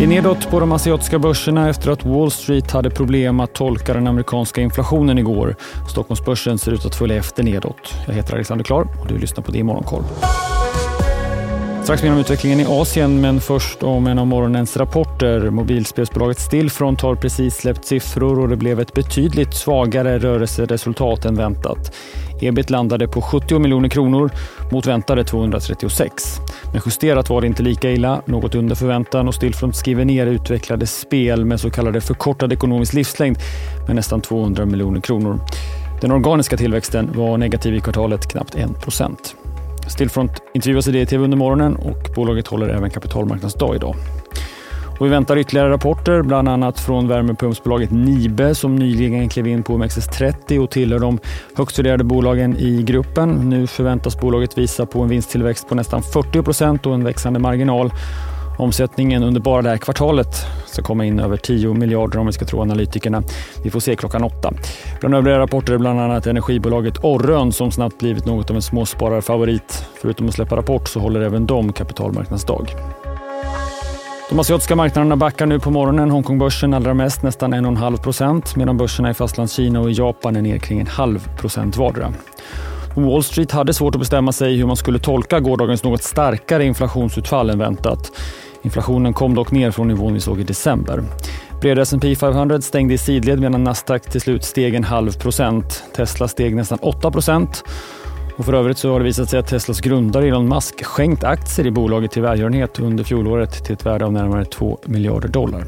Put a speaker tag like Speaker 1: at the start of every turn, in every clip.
Speaker 1: Det är nedåt på de asiatiska börserna efter att Wall Street hade problem att tolka den amerikanska inflationen igår. Stockholmsbörsen ser ut att följa efter nedåt. Jag heter Alexander Klar och du lyssnar på det i Morgonkoll. Strax mer om utvecklingen i Asien, men först om en av morgonens rapporter. Mobilspelsbolaget Stillfront har precis släppt siffror och det blev ett betydligt svagare rörelseresultat än väntat. Ebit landade på 70 miljoner kronor mot väntade 236. Men justerat var det inte lika illa, något under förväntan och Stillfront skriver ner utvecklade spel med så kallade förkortad ekonomisk livslängd med nästan 200 miljoner kronor. Den organiska tillväxten var negativ i kvartalet, knappt 1 procent. Stillfront intervjuas i DTV under morgonen och bolaget håller även kapitalmarknadsdag idag. Och vi väntar ytterligare rapporter, bland annat från värmepumpsbolaget Nibe som nyligen klev in på OMXS30 och tillhör de högst värderade bolagen i gruppen. Nu förväntas bolaget visa på en vinsttillväxt på nästan 40 procent och en växande marginal. Omsättningen under bara det här kvartalet ska komma in över 10 miljarder om vi ska tro analytikerna. Vi får se klockan åtta. Bland övriga rapporter är bland annat energibolaget Orrön som snabbt blivit något av en småspararfavorit. Förutom att släppa rapport så håller även de kapitalmarknadsdag. De asiatiska marknaderna backar nu på morgonen. Hongkongbörsen allra mest, nästan 1,5 procent medan börserna i Fastlandskina och i Japan är ner kring en halv procent vardera. Wall Street hade svårt att bestämma sig hur man skulle tolka gårdagens något starkare inflationsutfall än väntat. Inflationen kom dock ner från nivån vi såg i december. Breda S&P 500 stängde i sidled medan Nasdaq till slut steg en halv procent. Tesla steg nästan 8 procent. Och för övrigt så har det visat sig att Teslas grundare Elon Musk skänkt aktier i bolaget till välgörenhet under fjolåret till ett värde av närmare 2 miljarder dollar.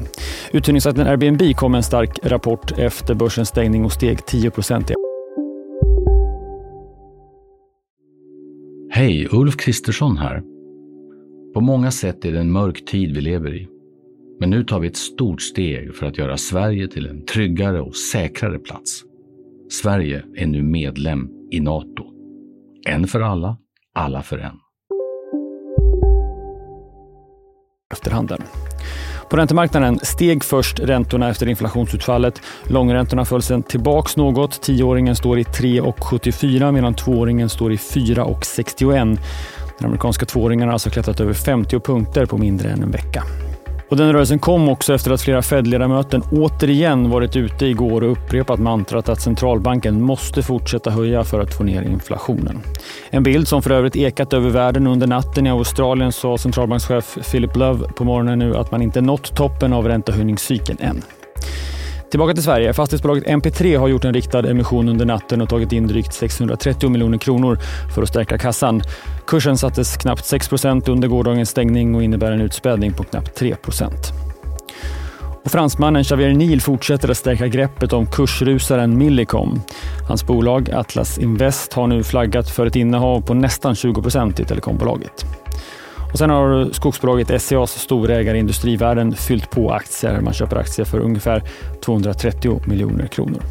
Speaker 1: Uthyrningssajten Airbnb kom med en stark rapport efter börsens stängning och steg 10 procent.
Speaker 2: Hej, Ulf Kristersson här. På många sätt är det en mörk tid vi lever i. Men nu tar vi ett stort steg för att göra Sverige till en tryggare och säkrare plats. Sverige är nu medlem i Nato. En för alla, alla för en.
Speaker 1: Efterhanden. På räntemarknaden steg först räntorna efter inflationsutfallet. Långräntorna föll sedan tillbaks något. Tioåringen står i 3,74 medan tvååringen står i 4,61. Den amerikanska tvååringen har alltså klättrat över 50 punkter på mindre än en vecka. Och den rörelsen kom också efter att flera Fed-ledamöter återigen varit ute igår och upprepat mantrat att centralbanken måste fortsätta höja för att få ner inflationen. En bild som för övrigt ekat över världen under natten. I Australien sa centralbankschef Philip Love på morgonen nu att man inte nått toppen av räntehöjningscykeln än. Tillbaka till Sverige. Fastighetsbolaget MP3 har gjort en riktad emission under natten och tagit in drygt 630 miljoner kronor för att stärka kassan. Kursen sattes knappt 6% under gårdagens stängning och innebär en utspädning på knappt 3 och fransmannen Xavier Niel fortsätter att stärka greppet om kursrusaren Millicom. Hans bolag Atlas Invest har nu flaggat för ett innehav på nästan 20 procent i telekombolaget. Och sen har skogsbolaget SCAs storägare Industrivärden fyllt på aktier. Man köper aktier för ungefär 230 miljoner kronor.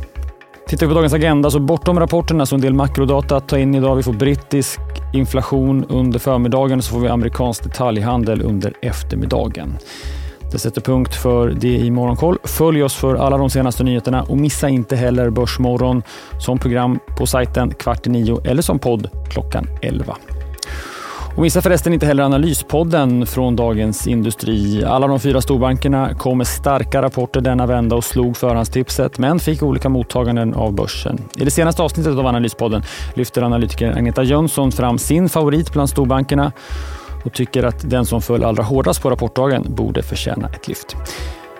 Speaker 1: Tittar vi på dagens agenda, så bortom rapporterna så en del makrodata att ta in idag. Vi får brittisk inflation under förmiddagen och så får vi amerikansk detaljhandel under eftermiddagen. Det sätter punkt för det i Morgonkoll. Följ oss för alla de senaste nyheterna och missa inte heller Börsmorgon som program på sajten kvart i nio eller som podd klockan 11. Och missa förresten inte heller Analyspodden från Dagens Industri. Alla de fyra storbankerna kom med starka rapporter denna vända och slog förhandstipset, men fick olika mottaganden av börsen. I det senaste avsnittet av Analyspodden lyfter analytikern Agneta Jönsson fram sin favorit bland storbankerna och tycker att den som föll allra hårdast på rapportdagen borde förtjäna ett lyft.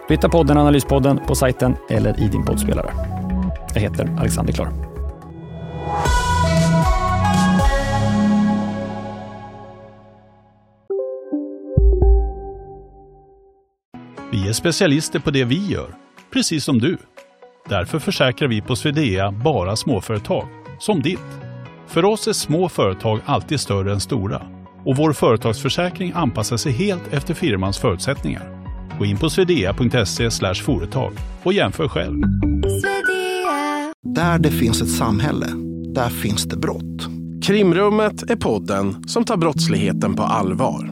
Speaker 1: Du hittar podden Analyspodden på sajten eller i din poddspelare. Jag heter Alexander Klar.
Speaker 3: Är specialister på det vi gör, precis som du. Därför försäkrar vi på Swedea bara småföretag, som ditt. För oss är små företag alltid större än stora och vår företagsförsäkring anpassar sig helt efter firmans förutsättningar. Gå in på swedea.se företag och jämför själv.
Speaker 4: Där det finns ett samhälle, där finns det brott.
Speaker 5: Krimrummet är podden som tar brottsligheten på allvar.